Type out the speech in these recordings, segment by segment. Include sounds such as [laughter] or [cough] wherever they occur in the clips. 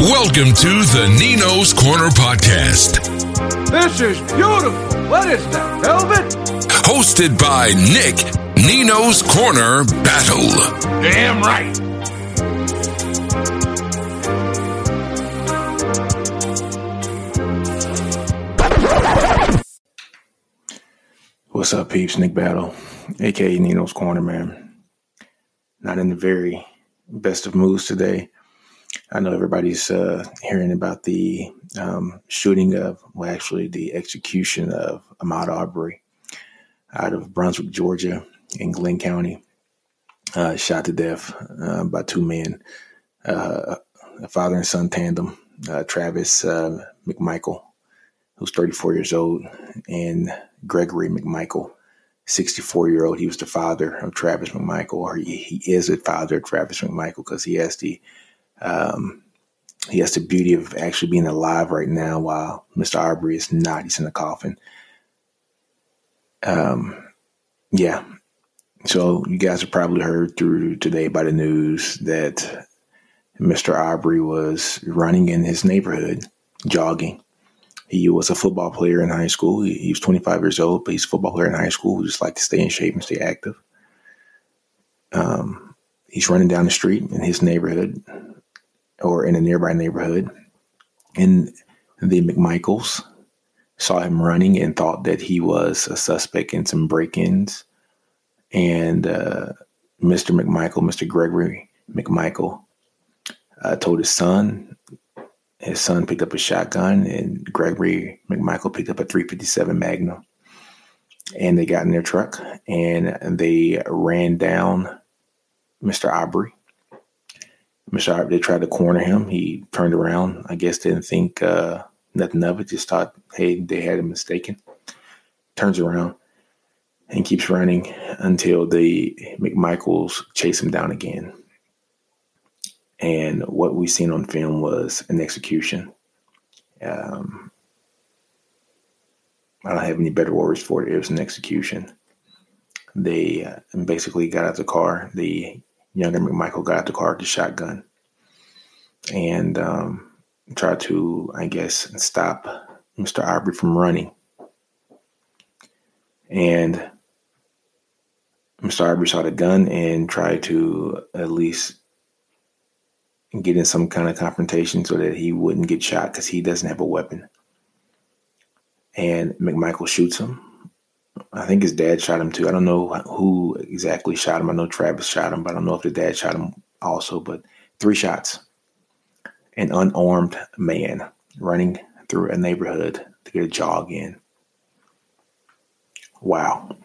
Welcome to the Nino's Corner podcast. This is beautiful. What is that, velvet? Hosted by Nick, Nino's Corner Battle. Damn right. What's up, peeps? Nick Battle, aka Nino's Corner, man. Not in the very best of moods today. I know everybody's uh, hearing about the um, shooting of, well, actually, the execution of Ahmaud Arbery out of Brunswick, Georgia, in Glynn County, uh, shot to death uh, by two men, uh, a father and son tandem, uh, Travis uh, McMichael, who's 34 years old, and Gregory McMichael, 64 year old. He was the father of Travis McMichael, or he, he is the father of Travis McMichael because he has the um, he has the beauty of actually being alive right now while Mr. Arbery is not. He's in a coffin. Um, yeah. So you guys have probably heard through today by the news that Mr. Arbery was running in his neighborhood, jogging. He was a football player in high school. He, he was 25 years old, but he's a football player in high school who just like to stay in shape and stay active. Um, he's running down the street in his neighborhood or in a nearby neighborhood. And the McMichaels saw him running and thought that he was a suspect in some break ins. And uh, Mr. McMichael, Mr. Gregory McMichael, uh, told his son. His son picked up a shotgun, and Gregory McMichael picked up a 357 Magnum. And they got in their truck and they ran down Mr. Arbery Mr. Hart, they tried to corner him. He turned around. I guess didn't think uh, nothing of it. Just thought, hey, they had him mistaken. Turns around and keeps running until the McMichaels chase him down again. And what we seen on film was an execution. Um, I don't have any better words for it. It was an execution. They uh, basically got out the car. The younger McMichael got out the car with the shotgun and um, tried to, I guess, stop Mr. Aubrey from running. And Mr. Aubrey shot a gun and tried to at least get in some kind of confrontation so that he wouldn't get shot because he doesn't have a weapon. And McMichael shoots him I think his dad shot him too. I don't know who exactly shot him. I know Travis shot him, but I don't know if the dad shot him also. But three shots. An unarmed man running through a neighborhood to get a jog in. Wow.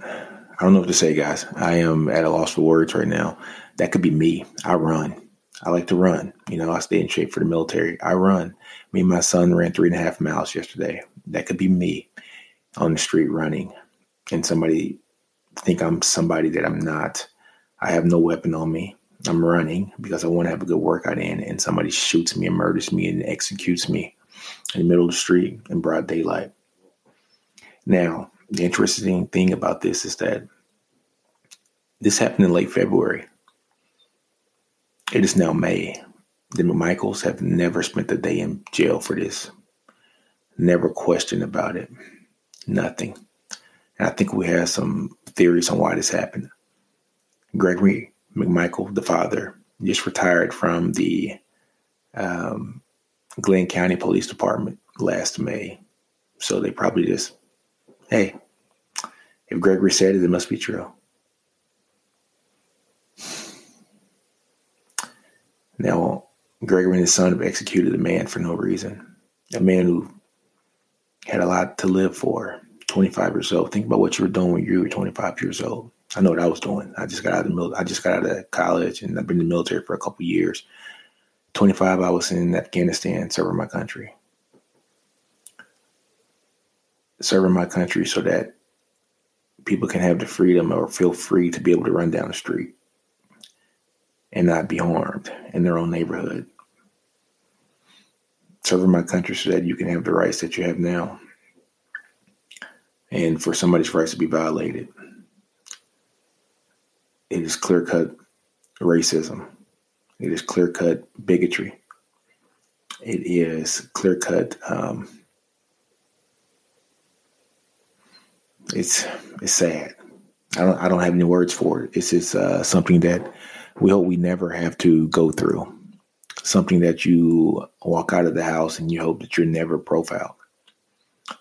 I don't know what to say, guys. I am at a loss for words right now. That could be me. I run. I like to run. You know, I stay in shape for the military. I run. Me and my son ran three and a half miles yesterday. That could be me on the street running, and somebody think I'm somebody that I'm not. I have no weapon on me. I'm running because I want to have a good workout in, and somebody shoots me and murders me and executes me in the middle of the street in broad daylight. Now, the interesting thing about this is that this happened in late February. It is now May. The McMichaels have never spent a day in jail for this. Never questioned about it. Nothing. And I think we have some theories on why this happened. Gregory McMichael, the father, just retired from the um, Glynn County Police Department last May. So they probably just, hey, if Gregory said it, it must be true. Now, Gregory and his son have executed a man for no reason. A man who had a lot to live for. 25 years old. Think about what you were doing when you were 25 years old. I know what I was doing. I just got out of the mil- I just got out of college and I've been in the military for a couple years. 25, I was in Afghanistan serving my country. Serving my country so that people can have the freedom or feel free to be able to run down the street and not be harmed in their own neighborhood. Serving my country so that you can have the rights that you have now. And for somebody's rights to be violated. It is clear cut racism. It is clear cut bigotry. It is clear cut. Um, it's it's sad. I don't I don't have any words for it. It's just uh, something that we hope we never have to go through. Something that you walk out of the house and you hope that you're never profiled.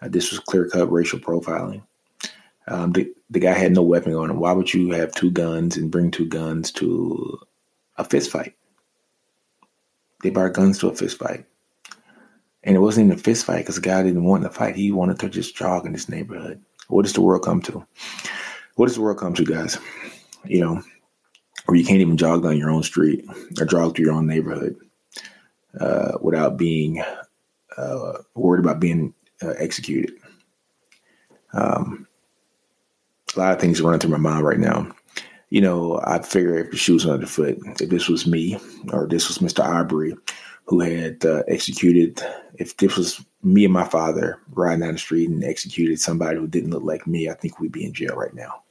Uh, this was clear cut racial profiling. Um, the the guy had no weapon on him. Why would you have two guns and bring two guns to a fist fight? They brought guns to a fist fight. And it wasn't even a fist fight because the guy didn't want to fight. He wanted to just jog in this neighborhood. What does the world come to? What does the world come to, guys? You know, where you can't even jog down your own street or jog through your own neighborhood uh, without being uh, worried about being uh, executed. Um, a lot of things running through my mind right now. You know, I figure if the shoes on the foot, if this was me or this was Mr. Aubrey who had uh, executed, if this was me and my father riding down the street and executed somebody who didn't look like me, I think we'd be in jail right now.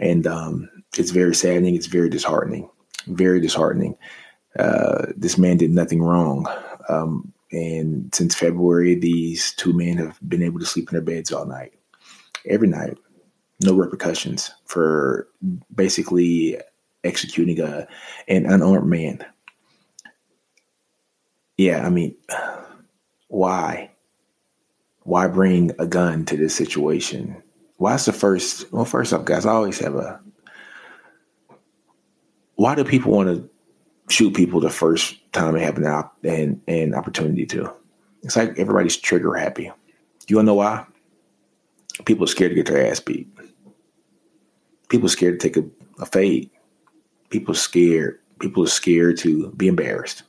And um, it's very saddening. It's very disheartening. Very disheartening. Uh, this man did nothing wrong. Um, and since February, these two men have been able to sleep in their beds all night, every night no repercussions for basically executing a an unarmed man. Yeah, I mean, [sighs] why? Why bring a gun to this situation? Why's the first? Well, first off, guys, I always have a. Why do people want to shoot people the first time they have an, op- an, an opportunity to? It's like everybody's trigger happy. You wanna know why? People are scared to get their ass beat. People are scared to take a, a fade. People are scared. People are scared to be embarrassed.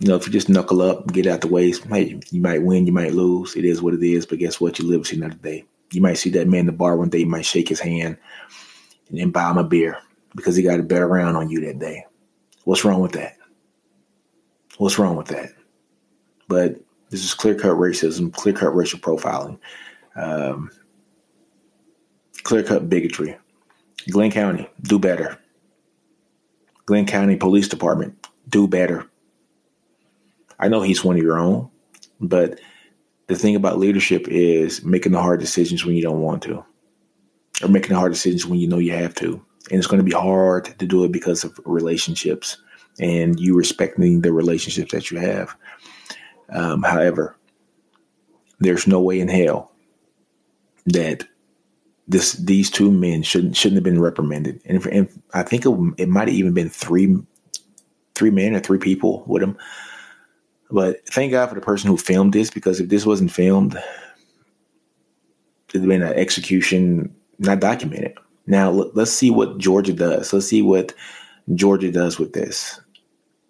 You know, if you just knuckle up, get out the way, you might win, you might lose. It is what it is. But guess what? You live to see another day. You might see that man in the bar one day. You might shake his hand and then buy him a beer because he got a better round on you that day. What's wrong with that? What's wrong with that? But this is clear cut racism, clear cut racial profiling. Um, clear cut bigotry. Glynn County, do better. Glynn County Police Department, do better. I know he's one of your own, but the thing about leadership is making the hard decisions when you don't want to, or making the hard decisions when you know you have to. And it's going to be hard to do it because of relationships and you respecting the relationships that you have. Um, however, there's no way in hell that this these two men shouldn't shouldn't have been reprimanded, and, and I think it, it might have even been three three men or three people with him. But thank God for the person who filmed this because if this wasn't filmed, it'd been an execution not documented. Now let's see what Georgia does. Let's see what Georgia does with this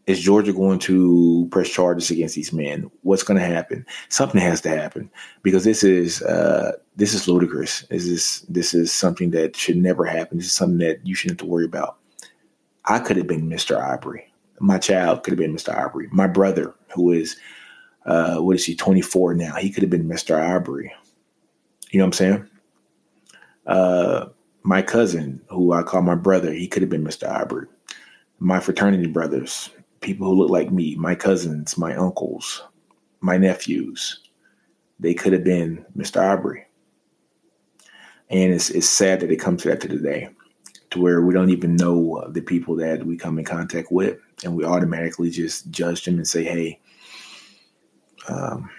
is Georgia going to press charges against these men? What's going to happen? Something has to happen because this is uh, this is ludicrous. This is this is something that should never happen. This is something that you shouldn't have to worry about. I could have been Mr. Arbery. My child could have been Mr. Arbery. My brother, who is uh, what is he, 24 now, he could have been Mr. Arbery. You know what I'm saying? Uh, my cousin, who I call my brother, he could have been Mr. Arbery. My fraternity brothers, people who look like me, my cousins, my uncles, my nephews. They could have been Mr. Aubrey. And it's, it's sad that it comes to that to today, to where we don't even know the people that we come in contact with, and we automatically just judge them and say, hey, um,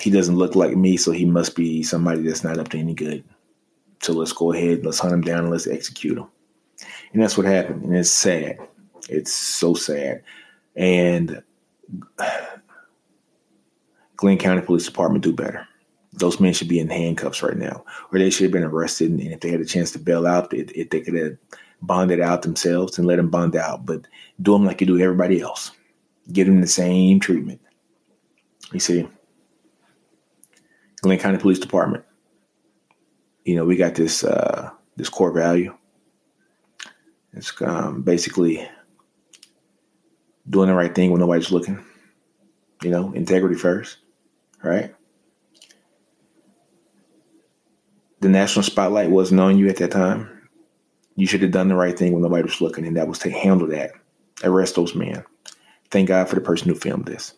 he doesn't look like me, so he must be somebody that's not up to any good. So let's go ahead, let's hunt him down, and let's execute him. And that's what happened. And it's sad. It's so sad. And Glynn County Police Department do better. Those men should be in handcuffs right now, or they should have been arrested. And if they had a chance to bail out, if, if they could have bonded out themselves and let them bond out, but do them like you do everybody else. Give them the same treatment. You see, Glynn County Police Department. You know, we got this uh, this core value. It's um, basically doing the right thing when nobody's looking. You know, integrity first, right? The national spotlight wasn't on you at that time. You should have done the right thing when nobody was looking, and that was to handle that. Arrest those men. Thank God for the person who filmed this.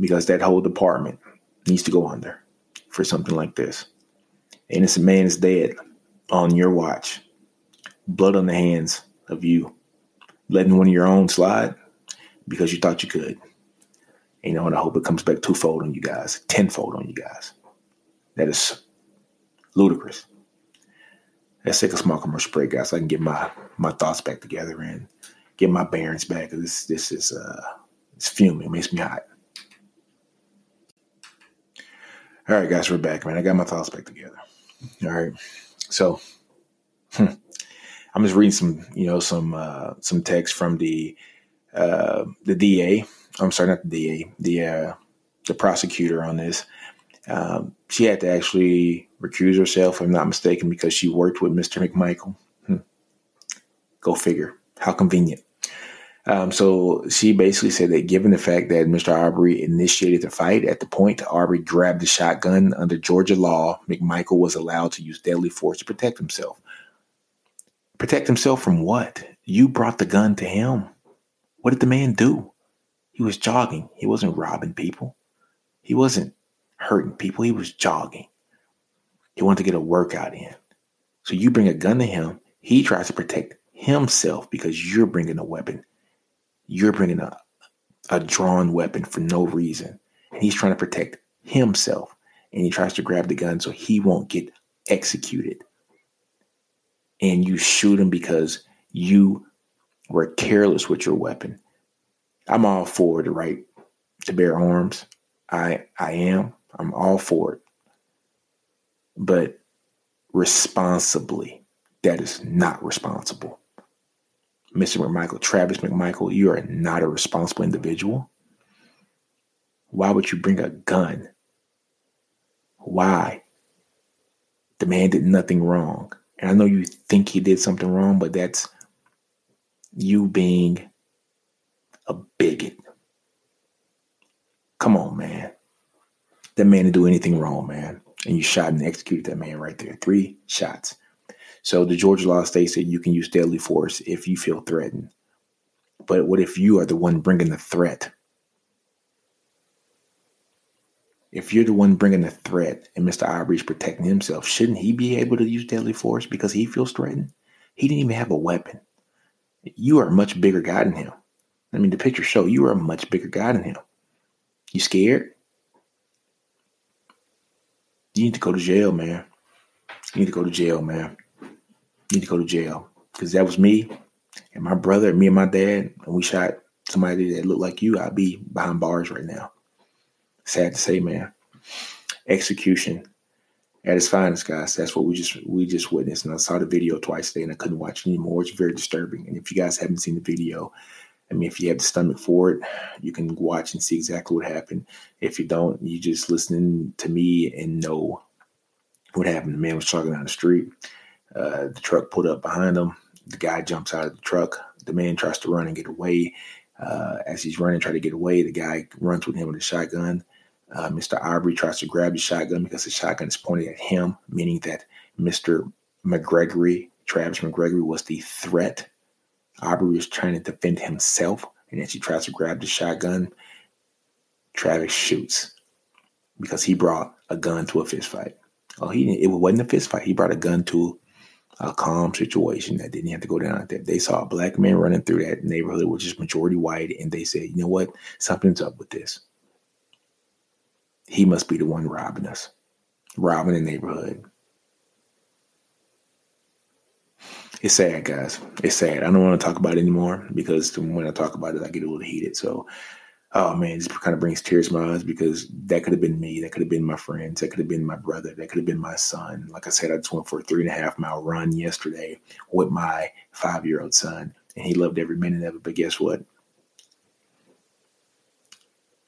Because that whole department needs to go under for something like this. Innocent man is dead on your watch. Blood on the hands of you. Letting one of your own slide because you thought you could. You know, and I hope it comes back twofold on you guys, tenfold on you guys. That is ludicrous. Let's take a small commercial break, guys, so I can get my my thoughts back together and get my bearings back. This this is uh it's fuming, it makes me hot. All right, guys, we're back, man. I got my thoughts back together. All right, so hmm, I'm just reading some, you know, some uh, some text from the uh, the DA. I'm sorry, not the DA, the uh, the prosecutor on this. Um, she had to actually recuse herself, if I'm not mistaken, because she worked with Mr. McMichael. Hmm. Go figure. How convenient. Um, so she basically said that given the fact that Mr. Arbery initiated the fight, at the point Arbery grabbed the shotgun under Georgia law, McMichael was allowed to use deadly force to protect himself. Protect himself from what? You brought the gun to him. What did the man do? He was jogging. He wasn't robbing people. He wasn't hurting people. He was jogging. He wanted to get a workout in. So you bring a gun to him. He tries to protect himself because you're bringing a weapon. You're bringing a, a drawn weapon for no reason. And he's trying to protect himself. And he tries to grab the gun so he won't get executed. And you shoot him because you were careless with your weapon. I'm all for the right to bear arms. I I am. I'm all for it. But responsibly, that is not responsible. Mr. McMichael, Travis McMichael, you are not a responsible individual. Why would you bring a gun? Why? The man did nothing wrong. And I know you think he did something wrong, but that's you being a bigot. Come on, man. That man didn't do anything wrong, man. And you shot and executed that man right there. Three shots. So the Georgia law states that you can use deadly force if you feel threatened. But what if you are the one bringing the threat? If you're the one bringing the threat and Mr. Arbery's protecting himself, shouldn't he be able to use deadly force because he feels threatened? He didn't even have a weapon. You are a much bigger guy than him. I mean, the pictures show you are a much bigger guy than him. You scared? You need to go to jail, man. You need to go to jail, man. You need to go to jail. Because that was me and my brother, me and my dad, and we shot somebody that looked like you. I'd be behind bars right now. Sad to say, man. Execution at its finest, guys. That's what we just we just witnessed. And I saw the video twice today and I couldn't watch it anymore. It's very disturbing. And if you guys haven't seen the video, I mean, if you have the stomach for it, you can watch and see exactly what happened. If you don't, you just listening to me and know what happened. The man was jogging down the street. Uh, the truck pulled up behind him. The guy jumps out of the truck. The man tries to run and get away. Uh, as he's running, try to get away, the guy runs with him with a shotgun. Uh, Mr. Arbery tries to grab the shotgun because the shotgun is pointed at him, meaning that Mr. McGregory, Travis McGregory, was the threat Aubrey is trying to defend himself, and as he tries to grab the shotgun, Travis shoots because he brought a gun to a fist fight. Oh, he it wasn't a fist fight. He brought a gun to a calm situation that didn't have to go down like that. They saw a black man running through that neighborhood, which is majority white, and they said, "You know what? Something's up with this. He must be the one robbing us, robbing the neighborhood." it's sad, guys. It's sad. I don't want to talk about it anymore because when I talk about it, I get a little heated. So, oh man, this kind of brings tears to my eyes because that could have been me. That could have been my friends. That could have been my brother. That could have been my son. Like I said, I just went for a three and a half mile run yesterday with my five year old son, and he loved every minute of it. But guess what?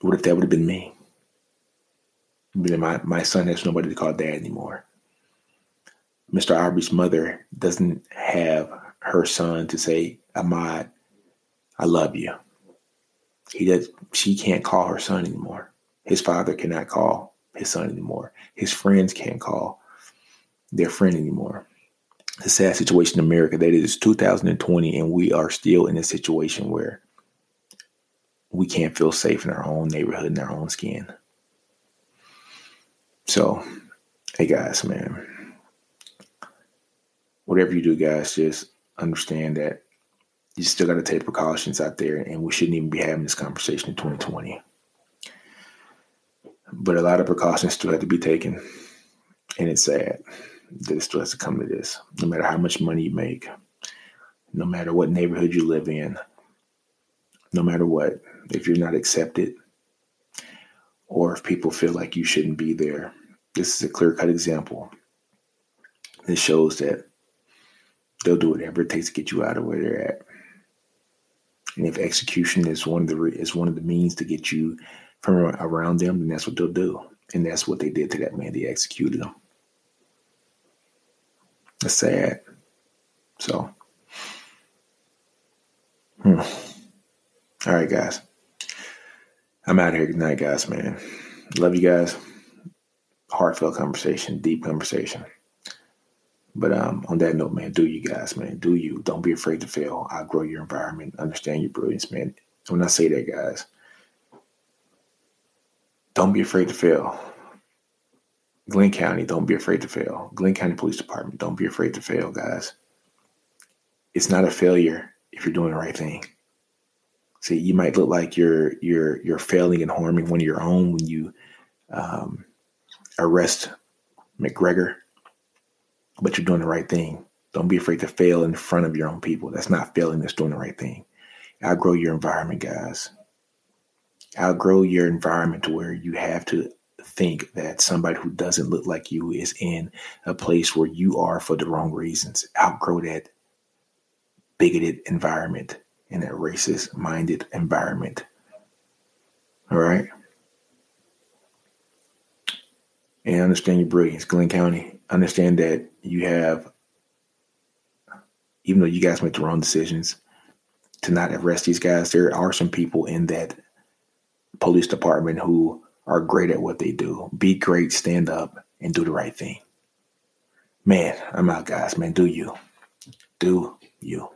What if that would have been me? My, my son has nobody to call dad anymore. Mr. Arbery's mother doesn't have her son to say, Ahmaud, I love you. He does she can't call her son anymore. His father cannot call his son anymore. His friends can't call their friend anymore. the sad situation in America that it is 2020 and we are still in a situation where we can't feel safe in our own neighborhood, in our own skin. So, hey guys, man, whatever you do, guys, just understand that you still got to take precautions out there, and we shouldn't even be having this conversation in 2020. But a lot of precautions still have to be taken, and it's sad that it still has to come to this. No matter how much money you make, no matter what neighborhood you live in, no matter what, if you're not accepted, or if people feel like you shouldn't be there, this is a clear cut example. This shows that they'll do whatever it takes to get you out of where they're at. And if execution is one of the is one of the means to get you from around them, then that's what they'll do. And that's what they did to that man. They executed him. That's sad. So, hmm. all right, guys. I'm out here tonight, guys, man. Love you guys. Heartfelt conversation, deep conversation. But um, on that note, man, do you guys, man, do you. Don't be afraid to fail. Outgrow your environment. Understand your brilliance, man. When I say that, guys, don't be afraid to fail. Glynn County, don't be afraid to fail. Glynn County Police Department, don't be afraid to fail, guys. It's not a failure if you're doing the right thing. See, you might look like you're you're you're failing and harming one of your own when you um, arrest McGregor but you're doing the right thing. Don't be afraid to fail in front of your own people. That's not failing, that's doing the right thing. Outgrow your environment, guys. Outgrow your environment to where you have to think that somebody who doesn't look like you is in a place where you are for the wrong reasons. Outgrow that bigoted environment and a racist minded environment. All right. And understand your brilliance, Glynn County understand that you have, even though you guys made the wrong decisions to not arrest these guys, there are some people in that police department who are great at what they do. Be great, stand up, and do the right thing. Man, I'm out, guys. Man, do you. Do you.